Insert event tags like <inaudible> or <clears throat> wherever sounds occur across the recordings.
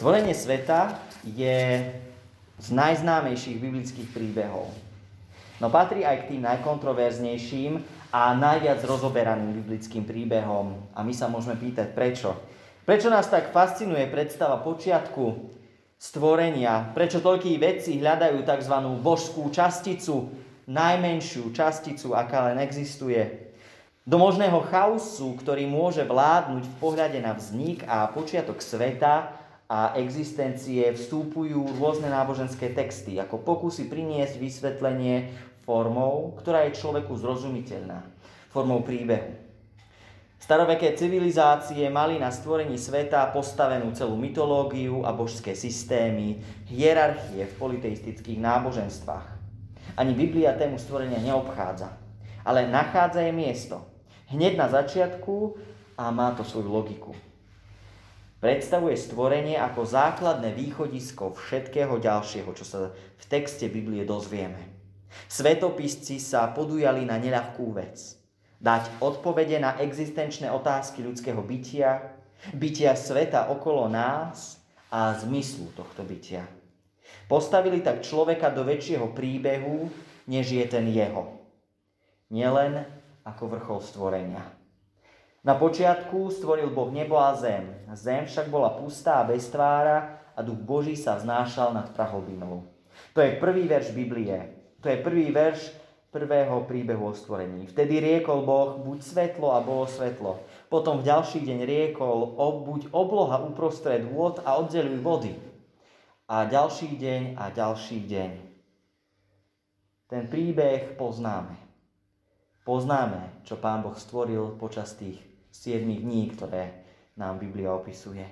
Stvorenie sveta je z najznámejších biblických príbehov. No patrí aj k tým najkontroverznejším a najviac rozoberaným biblickým príbehom. A my sa môžeme pýtať, prečo? Prečo nás tak fascinuje predstava počiatku stvorenia? Prečo toľkí vedci hľadajú tzv. božskú časticu, najmenšiu časticu, aká len existuje? Do možného chaosu, ktorý môže vládnuť v pohľade na vznik a počiatok sveta, a existencie vstúpujú rôzne náboženské texty, ako pokusy priniesť vysvetlenie formou, ktorá je človeku zrozumiteľná, formou príbehu. Staroveké civilizácie mali na stvorení sveta postavenú celú mytológiu a božské systémy, hierarchie v politeistických náboženstvách. Ani Biblia tému stvorenia neobchádza, ale nachádza jej miesto. Hneď na začiatku a má to svoju logiku predstavuje stvorenie ako základné východisko všetkého ďalšieho, čo sa v texte Biblie dozvieme. Svetopisci sa podujali na neľahkú vec. Dať odpovede na existenčné otázky ľudského bytia, bytia sveta okolo nás a zmyslu tohto bytia. Postavili tak človeka do väčšieho príbehu, než je ten jeho. Nielen ako vrchol stvorenia. Na počiatku stvoril Boh nebo a zem. Zem však bola pustá a bez tvára a duch Boží sa vznášal nad prahovinou. To je prvý verš Biblie. To je prvý verš prvého príbehu o stvorení. Vtedy riekol Boh, buď svetlo a bolo svetlo. Potom v ďalší deň riekol, buď obloha uprostred vôd a oddeluj vody. A ďalší deň a ďalší deň. Ten príbeh poznáme. Poznáme, čo Pán Boh stvoril počas tých 7 dní, ktoré nám Biblia opisuje.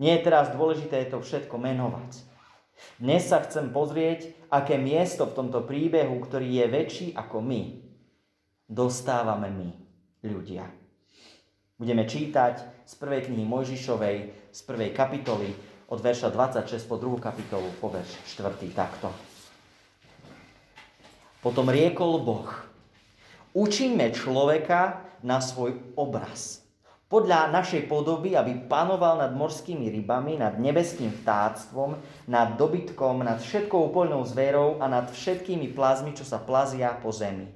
Nie je teraz dôležité to všetko menovať. Dnes sa chcem pozrieť, aké miesto v tomto príbehu, ktorý je väčší ako my, dostávame my, ľudia. Budeme čítať z prvej knihy Mojžišovej, z prvej kapitoly, od verša 26 po druhú kapitolu, po verš 4. takto. Potom riekol Boh, učíme človeka na svoj obraz. Podľa našej podoby, aby panoval nad morskými rybami, nad nebeským vtáctvom, nad dobytkom, nad všetkou poľnou zverou a nad všetkými plazmi, čo sa plazia po zemi.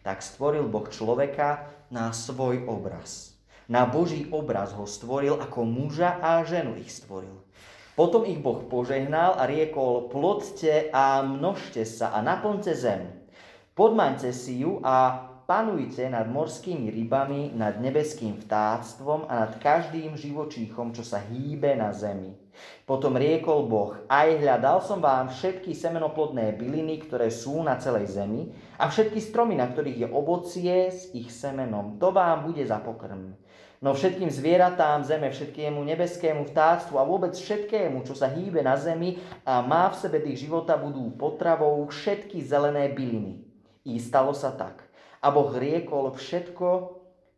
Tak stvoril Boh človeka na svoj obraz. Na Boží obraz ho stvoril, ako muža a ženu ich stvoril. Potom ich Boh požehnal a riekol, plodte a množte sa a naplňte zem. Podmaňte si ju a panujte nad morskými rybami, nad nebeským vtáctvom a nad každým živočíchom, čo sa hýbe na zemi. Potom riekol Boh, aj hľadal som vám všetky semenoplodné byliny, ktoré sú na celej zemi a všetky stromy, na ktorých je ovocie s ich semenom. To vám bude za pokrm. No všetkým zvieratám zeme, všetkému nebeskému vtáctvu a vôbec všetkému, čo sa hýbe na zemi a má v sebe tých života, budú potravou všetky zelené byliny. I stalo sa tak. A Boh riekol všetko,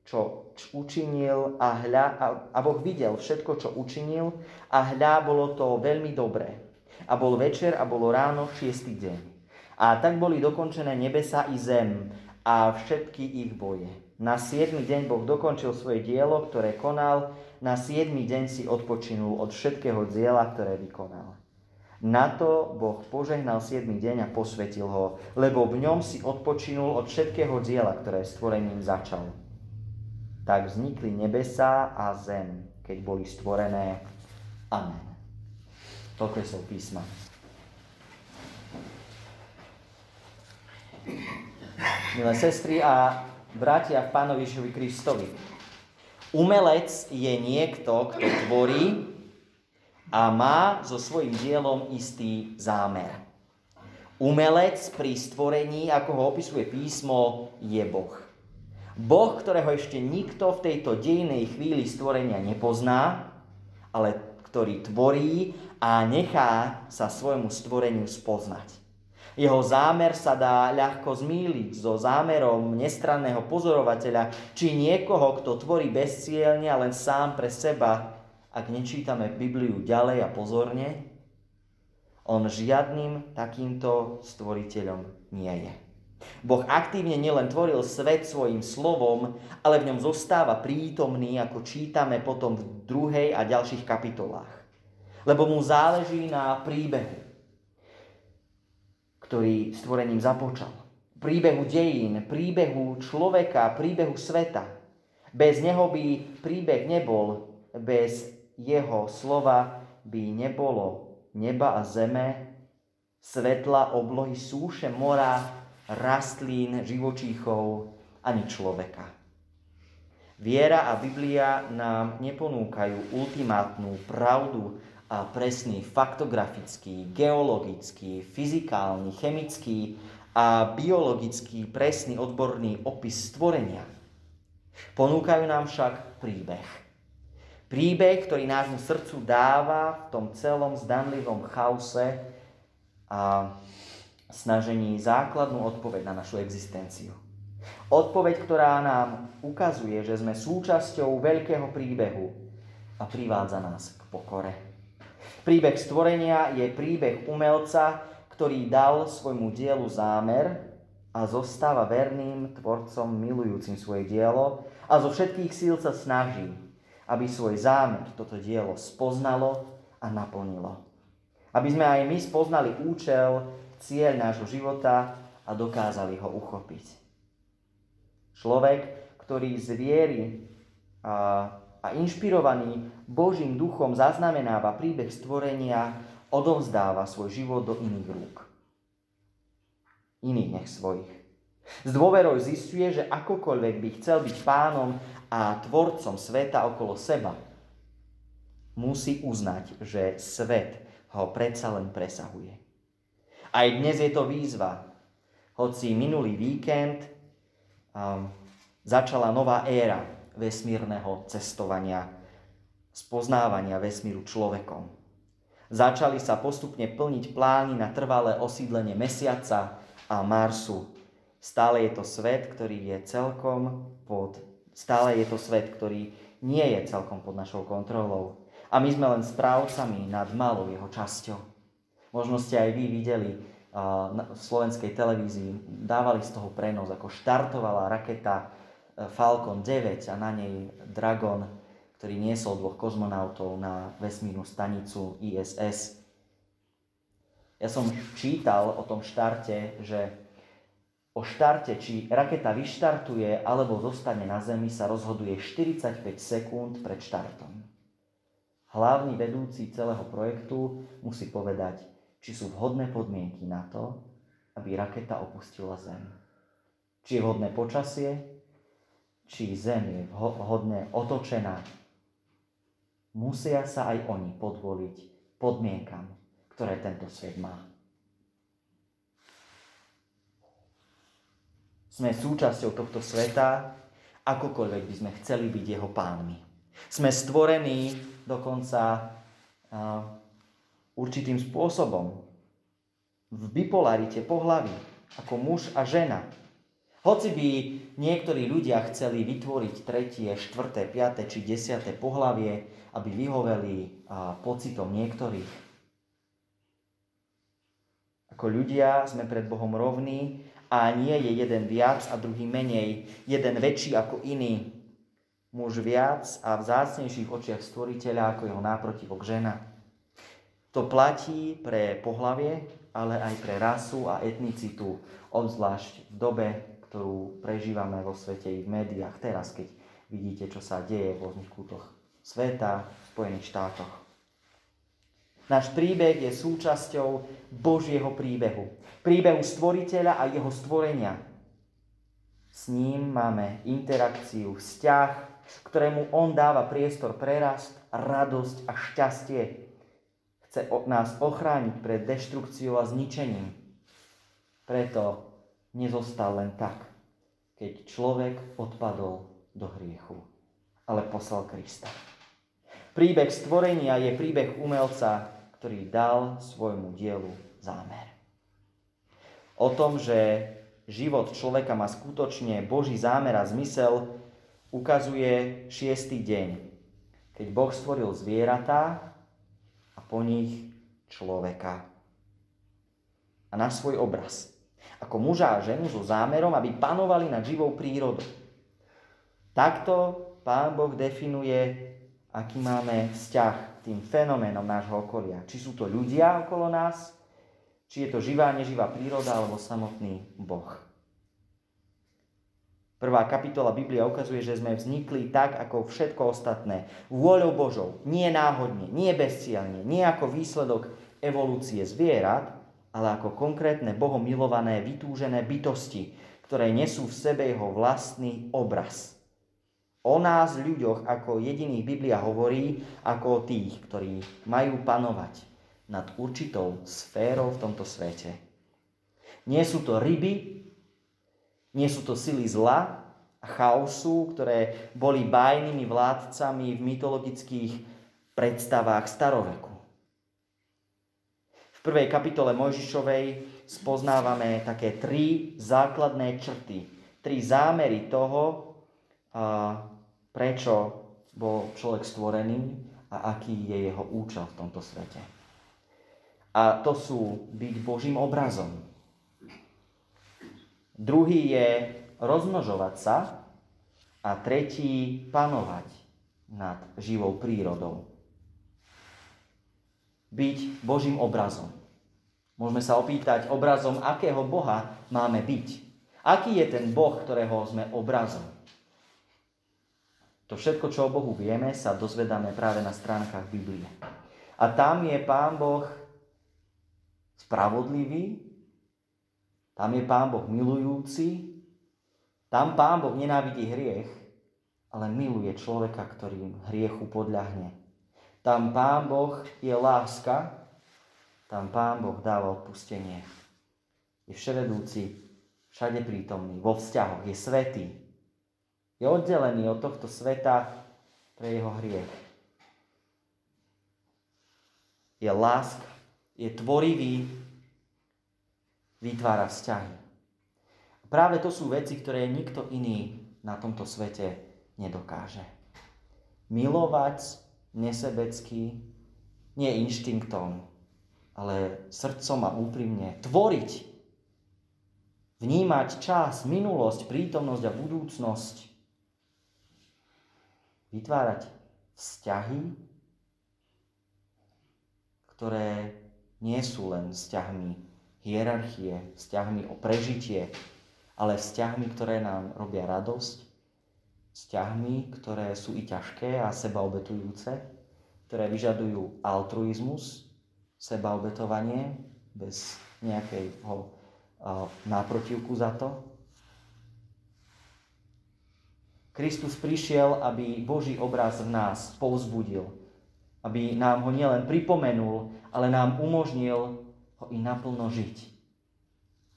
čo učinil a, hľa, a, Boh videl všetko, čo učinil a hľa bolo to veľmi dobré. A bol večer a bolo ráno šiestý deň. A tak boli dokončené nebesa i zem a všetky ich boje. Na siedmy deň Boh dokončil svoje dielo, ktoré konal, na siedmy deň si odpočinul od všetkého diela, ktoré vykonal. Na to Boh požehnal 7. deň a posvetil ho, lebo v ňom si odpočinul od všetkého diela, ktoré stvorením začal. Tak vznikli nebesá a zem, keď boli stvorené. Amen. Toľko je písma. Milé sestry a bratia v Pánovi Kristovi. Umelec je niekto, kto tvorí a má so svojím dielom istý zámer. Umelec pri stvorení, ako ho opisuje písmo, je Boh. Boh, ktorého ešte nikto v tejto dejnej chvíli stvorenia nepozná, ale ktorý tvorí a nechá sa svojmu stvoreniu spoznať. Jeho zámer sa dá ľahko zmýliť so zámerom nestranného pozorovateľa či niekoho, kto tvorí bezcielne a len sám pre seba ak nečítame Bibliu ďalej a pozorne, on žiadnym takýmto stvoriteľom nie je. Boh aktívne nielen tvoril svet svojim slovom, ale v ňom zostáva prítomný, ako čítame potom v druhej a ďalších kapitolách. lebo mu záleží na príbehu, ktorý stvorením započal. Príbehu dejín, príbehu človeka, príbehu sveta. Bez neho by príbeh nebol, bez jeho slova by nebolo neba a zeme, svetla, oblohy, súše, mora, rastlín, živočíchov ani človeka. Viera a Biblia nám neponúkajú ultimátnu pravdu a presný faktografický, geologický, fyzikálny, chemický a biologický presný odborný opis stvorenia. Ponúkajú nám však príbeh. Príbeh, ktorý nášmu srdcu dáva v tom celom zdanlivom chaose a snažení základnú odpoveď na našu existenciu. Odpoveď, ktorá nám ukazuje, že sme súčasťou veľkého príbehu a privádza nás k pokore. Príbeh stvorenia je príbeh umelca, ktorý dal svojmu dielu zámer a zostáva verným tvorcom milujúcim svoje dielo a zo všetkých síl sa snaží, aby svoj zámer toto dielo spoznalo a naplnilo. Aby sme aj my spoznali účel, cieľ nášho života a dokázali ho uchopiť. Človek, ktorý z viery a, a inšpirovaný Božím duchom zaznamenáva príbeh stvorenia, odovzdáva svoj život do iných rúk. Iných nech svojich. S dôverou zistuje, že akokoľvek by chcel byť pánom a tvorcom sveta okolo seba, musí uznať, že svet ho predsa len presahuje. Aj dnes je to výzva. Hoci minulý víkend um, začala nová éra vesmírneho cestovania, spoznávania vesmíru človekom. Začali sa postupne plniť plány na trvalé osídlenie Mesiaca a Marsu. Stále je to svet, ktorý je celkom pod... Stále je to svet, ktorý nie je celkom pod našou kontrolou. A my sme len správcami nad malou jeho časťou. Možno ste aj vy videli v slovenskej televízii dávali z toho prenos, ako štartovala raketa e, Falcon 9 a na nej Dragon, ktorý niesol dvoch kozmonautov na vesmírnu stanicu ISS. Ja som čítal o tom štarte, že o štarte, či raketa vyštartuje alebo zostane na Zemi, sa rozhoduje 45 sekúnd pred štartom. Hlavný vedúci celého projektu musí povedať, či sú vhodné podmienky na to, aby raketa opustila Zem. Či je vhodné počasie, či Zem je vhodne otočená. Musia sa aj oni podvoliť podmienkam, ktoré tento svet má. Sme súčasťou tohto sveta, akokoľvek by sme chceli byť jeho pánmi. Sme stvorení dokonca určitým spôsobom. V bipolarite pohlaví, ako muž a žena. Hoci by niektorí ľudia chceli vytvoriť tretie, štvrté, piaté či desiaté pohlavie, aby vyhoveli pocitom niektorých. Ako ľudia sme pred Bohom rovní a nie je jeden viac a druhý menej, jeden väčší ako iný. Muž viac a v zácnejších očiach stvoriteľa ako jeho náprotivok žena. To platí pre pohlavie, ale aj pre rasu a etnicitu, obzvlášť v dobe, ktorú prežívame vo svete i v médiách teraz, keď vidíte, čo sa deje v rôznych kútoch sveta, v Spojených štátoch. Náš príbeh je súčasťou Božieho príbehu. Príbehu stvoriteľa a jeho stvorenia. S ním máme interakciu, vzťah, ktorému on dáva priestor pre rast, radosť a šťastie chce nás ochrániť pred deštrukciou a zničením. Preto nezostal len tak, keď človek odpadol do hriechu, ale poslal Krista. Príbeh stvorenia je príbeh umelca, ktorý dal svojmu dielu zámer. O tom, že život človeka má skutočne Boží zámer a zmysel, ukazuje šiestý deň, keď Boh stvoril zvieratá po nich človeka. A na svoj obraz. Ako muža a ženu so zámerom, aby panovali nad živou prírodou. Takto Pán Boh definuje aký máme vzťah tým fenoménom nášho okolia. Či sú to ľudia okolo nás, či je to živá, neživá príroda alebo samotný Boh. Prvá kapitola Biblia ukazuje, že sme vznikli tak, ako všetko ostatné. Vôľou Božou, nie náhodne, nie bezcielne, nie ako výsledok evolúcie zvierat, ale ako konkrétne Bohom milované, vytúžené bytosti, ktoré nesú v sebe jeho vlastný obraz. O nás, ľuďoch, ako jediných Biblia hovorí, ako o tých, ktorí majú panovať nad určitou sférou v tomto svete. Nie sú to ryby, nie sú to sily zla a chaosu, ktoré boli bajnými vládcami v mytologických predstavách staroveku. V prvej kapitole Mojžišovej spoznávame také tri základné črty, tri zámery toho, prečo bol človek stvorený a aký je jeho účel v tomto svete. A to sú byť Božím obrazom. Druhý je rozmnožovať sa a tretí panovať nad živou prírodou. Byť Božím obrazom. Môžeme sa opýtať obrazom, akého Boha máme byť. Aký je ten Boh, ktorého sme obrazom? To všetko, čo o Bohu vieme, sa dozvedáme práve na stránkach Biblie. A tam je Pán Boh spravodlivý, tam je Pán Boh milujúci, tam Pán Boh nenávidí hriech, ale miluje človeka, ktorý hriechu podľahne. Tam Pán Boh je láska, tam Pán Boh dáva odpustenie. Je vševedúci, všade prítomný, vo vzťahoch, je svetý. Je oddelený od tohto sveta pre jeho hriech. Je láska, je tvorivý, vytvára vzťahy. Práve to sú veci, ktoré nikto iný na tomto svete nedokáže. Milovať nesebecky, nie inštinktom, ale srdcom a úprimne. Tvoriť, vnímať čas, minulosť, prítomnosť a budúcnosť. Vytvárať vzťahy, ktoré nie sú len vzťahmi hierarchie, vzťahmi o prežitie, ale vzťahmi, ktoré nám robia radosť, vzťahmi, ktoré sú i ťažké a sebaobetujúce, ktoré vyžadujú altruizmus, sebaobetovanie, bez nejakého náprotivku za to. Kristus prišiel, aby Boží obraz v nás povzbudil, aby nám ho nielen pripomenul, ale nám umožnil ho i naplno žiť.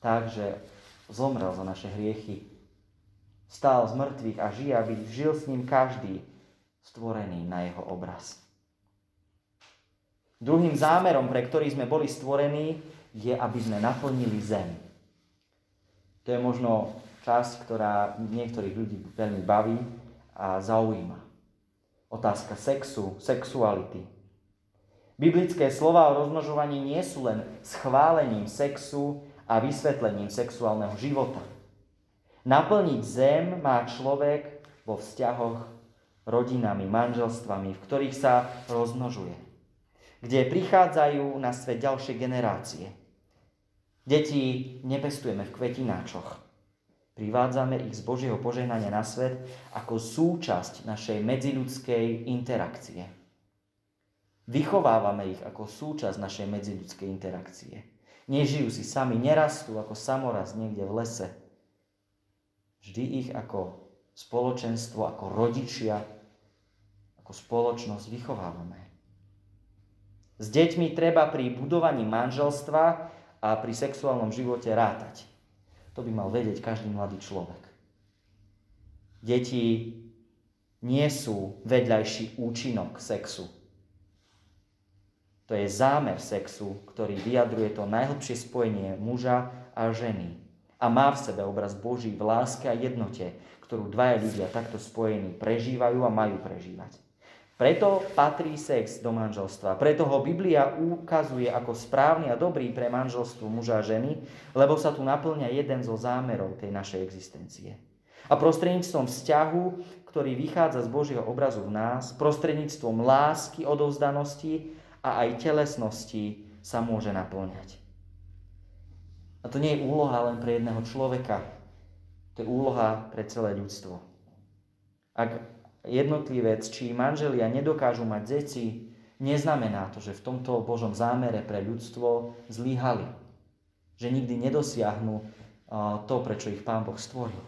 Takže zomrel za naše hriechy, stál z mŕtvych a žije, aby žil s ním každý stvorený na jeho obraz. Druhým zámerom, pre ktorý sme boli stvorení, je, aby sme naplnili zem. To je možno časť, ktorá niektorých ľudí veľmi baví a zaujíma. Otázka sexu, sexuality. Biblické slova o rozmnožovaní nie sú len schválením sexu a vysvetlením sexuálneho života. Naplniť zem má človek vo vzťahoch rodinami, manželstvami, v ktorých sa rozmnožuje. Kde prichádzajú na svet ďalšie generácie. Deti nepestujeme v kvetináčoch, Privádzame ich z Božieho požehnania na svet ako súčasť našej medziludskej interakcie. Vychovávame ich ako súčasť našej medziludskej interakcie. Nežijú si sami, nerastú ako samoraz niekde v lese. Vždy ich ako spoločenstvo, ako rodičia, ako spoločnosť vychovávame. S deťmi treba pri budovaní manželstva a pri sexuálnom živote rátať. To by mal vedieť každý mladý človek. Deti nie sú vedľajší účinok sexu. To je zámer sexu, ktorý vyjadruje to najhlbšie spojenie muža a ženy. A má v sebe obraz Boží v láske a jednote, ktorú dvaja ľudia takto spojení prežívajú a majú prežívať. Preto patrí sex do manželstva. Preto ho Biblia ukazuje ako správny a dobrý pre manželstvo muža a ženy, lebo sa tu naplňa jeden zo zámerov tej našej existencie. A prostredníctvom vzťahu, ktorý vychádza z Božieho obrazu v nás, prostredníctvom lásky, odovzdanosti a aj telesnosti sa môže naplňať. A to nie je úloha len pre jedného človeka, to je úloha pre celé ľudstvo. Ak jednotlivec či manželia nedokážu mať deti, neznamená to, že v tomto Božom zámere pre ľudstvo zlíhali. Že nikdy nedosiahnu to, prečo ich Pán Boh stvoril.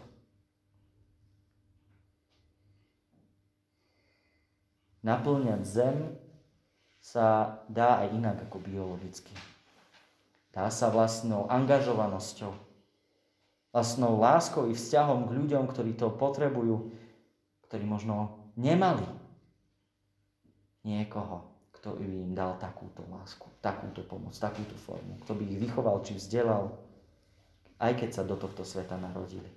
Naplňať zem sa dá aj inak ako biologicky. Dá sa vlastnou angažovanosťou, vlastnou láskou i vzťahom k ľuďom, ktorí to potrebujú, ktorí možno nemali niekoho, kto by im dal takúto lásku, takúto pomoc, takúto formu, kto by ich vychoval či vzdelal, aj keď sa do tohto sveta narodili.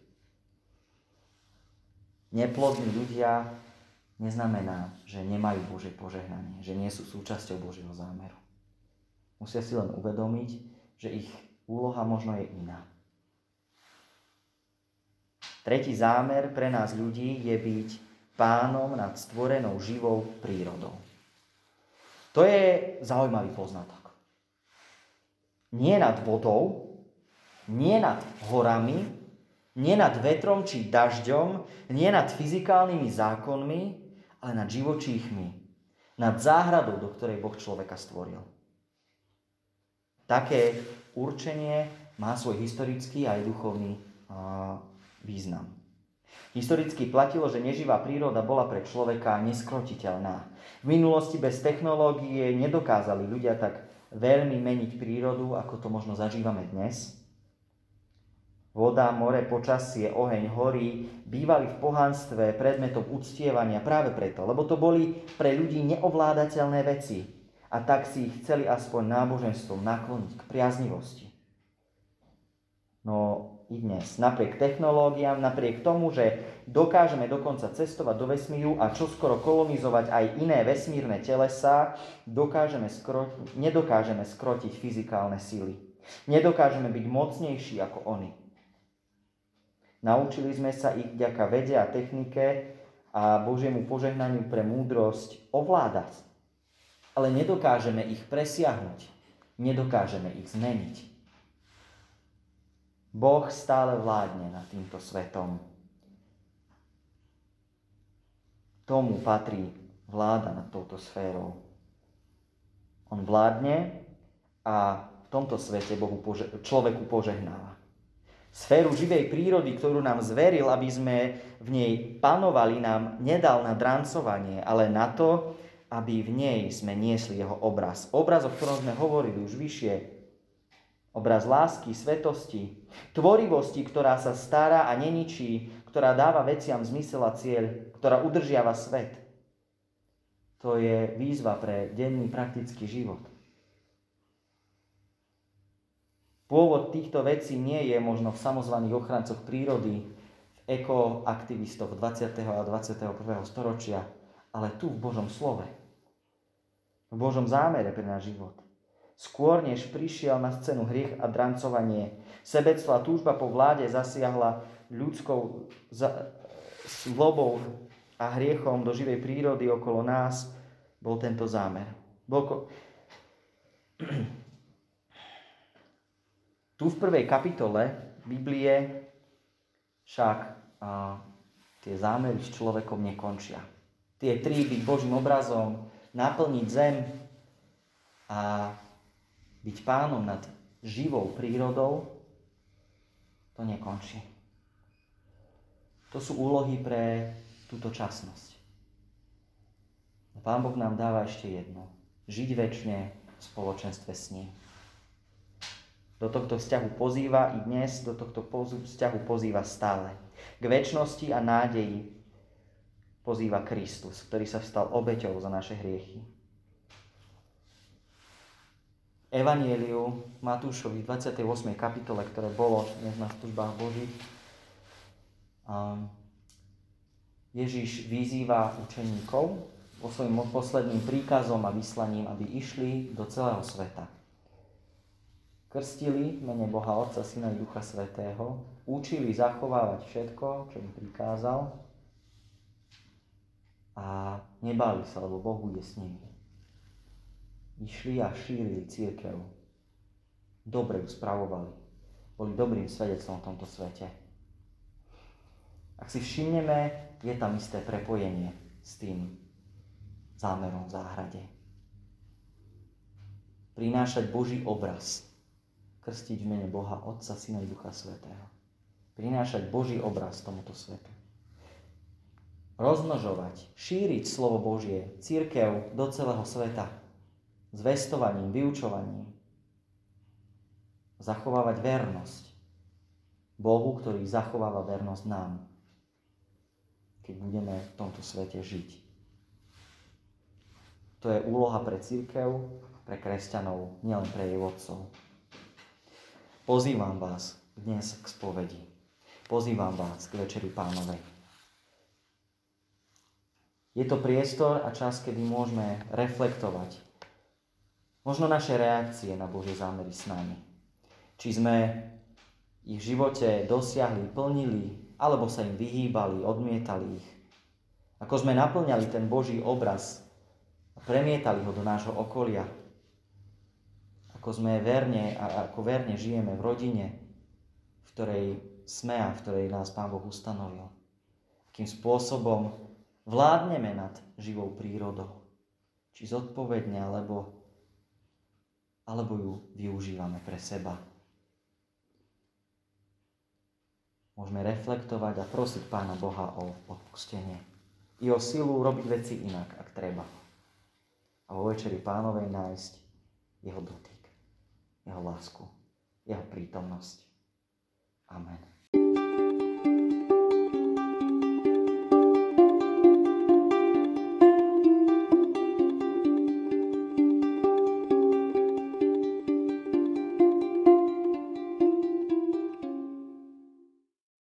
Neplodní ľudia neznamená, že nemajú Božie požehnanie, že nie sú súčasťou Božieho zámeru. Musia si len uvedomiť, že ich úloha možno je iná. Tretí zámer pre nás ľudí je byť pánom nad stvorenou živou prírodou. To je zaujímavý poznatok. Nie nad vodou, nie nad horami, nie nad vetrom či dažďom, nie nad fyzikálnymi zákonmi, ale nad živočíchmi, nad záhradou, do ktorej Boh človeka stvoril. Také určenie má svoj historický aj duchovný význam. Historicky platilo, že neživá príroda bola pre človeka neskrotiteľná. V minulosti bez technológie nedokázali ľudia tak veľmi meniť prírodu, ako to možno zažívame dnes. Voda, more, počasie, oheň, hory bývali v pohanstve predmetom uctievania práve preto, lebo to boli pre ľudí neovládateľné veci a tak si ich chceli aspoň náboženstvom nakloniť k priaznivosti. No i dnes. Napriek technológiám, napriek tomu, že dokážeme dokonca cestovať do vesmíru a čoskoro kolonizovať aj iné vesmírne telesa, dokážeme skro... nedokážeme skrotiť fyzikálne síly. Nedokážeme byť mocnejší ako oni. Naučili sme sa ich vďaka vede a technike a Božiemu požehnaniu pre múdrosť ovládať. Ale nedokážeme ich presiahnuť. Nedokážeme ich zmeniť. Boh stále vládne nad týmto svetom. Tomu patrí vláda nad touto sférou. On vládne a v tomto svete Bohu pože- človeku požehnáva. Sféru živej prírody, ktorú nám zveril, aby sme v nej panovali, nám nedal na drancovanie, ale na to, aby v nej sme niesli jeho obraz. Obraz, o ktorom sme hovorili už vyššie, Obraz lásky, svetosti, tvorivosti, ktorá sa stará a neničí, ktorá dáva veciam zmysel a cieľ, ktorá udržiava svet. To je výzva pre denný praktický život. Pôvod týchto vecí nie je možno v samozvaných ochrancoch prírody, v ekoaktivistoch 20. a 21. storočia, ale tu v Božom slove. V Božom zámere pre náš život skôr než prišiel na scénu hriech a drancovanie. Sebectvo a túžba po vláde zasiahla ľudskou zlobou a hriechom do živej prírody okolo nás, bol tento zámer. Bol <clears throat> tu v prvej kapitole Biblie však a, tie zámery s človekom nekončia. Tie tri byť Božím obrazom, naplniť zem a byť pánom nad živou prírodou, to nekončí. To sú úlohy pre túto časnosť. Pán Boh nám dáva ešte jedno. Žiť väčšine v spoločenstve s ním. Do tohto vzťahu pozýva i dnes, do tohto vzťahu pozýva stále. K väčšnosti a nádeji pozýva Kristus, ktorý sa stal obeťou za naše hriechy. Evanieliu Matúšovi v 28. kapitole, ktoré bolo dnes na službách Božích, Ježiš vyzýva učeníkov vo svojim posledným príkazom a vyslaním, aby išli do celého sveta. Krstili mene Boha Otca, Syna i Ducha Svetého, učili zachovávať všetko, čo im prikázal a nebáli sa, lebo Boh bude s nimi. Išli a šírili církev. Dobre ju spravovali. Boli dobrým svedectvom v tomto svete. Ak si všimneme, je tam isté prepojenie s tým zámerom v záhrade. Prinášať Boží obraz. Krstiť v mene Boha, Otca, Syna i Ducha Svetého. Prinášať Boží obraz tomuto svetu rozmnožovať, šíriť slovo Božie, církev do celého sveta, zvestovaním, vyučovaním, zachovávať vernosť Bohu, ktorý zachováva vernosť nám, keď budeme v tomto svete žiť. To je úloha pre církev, pre kresťanov, nielen pre jej vodcov. Pozývam vás dnes k spovedi. Pozývam vás k Večeri Pánovej. Je to priestor a čas, kedy môžeme reflektovať možno naše reakcie na Božie zámery s nami. Či sme ich v živote dosiahli, plnili, alebo sa im vyhýbali, odmietali ich. Ako sme naplňali ten Boží obraz a premietali ho do nášho okolia. Ako sme verne a ako verne žijeme v rodine, v ktorej sme a v ktorej nás Pán Boh ustanovil. Akým spôsobom vládneme nad živou prírodou. Či zodpovedne, alebo, alebo ju využívame pre seba. Môžeme reflektovať a prosiť Pána Boha o odpustenie. I o silu robiť veci inak, ak treba. A vo večeri pánovej nájsť jeho dotyk, jeho lásku, jeho prítomnosť. Amen.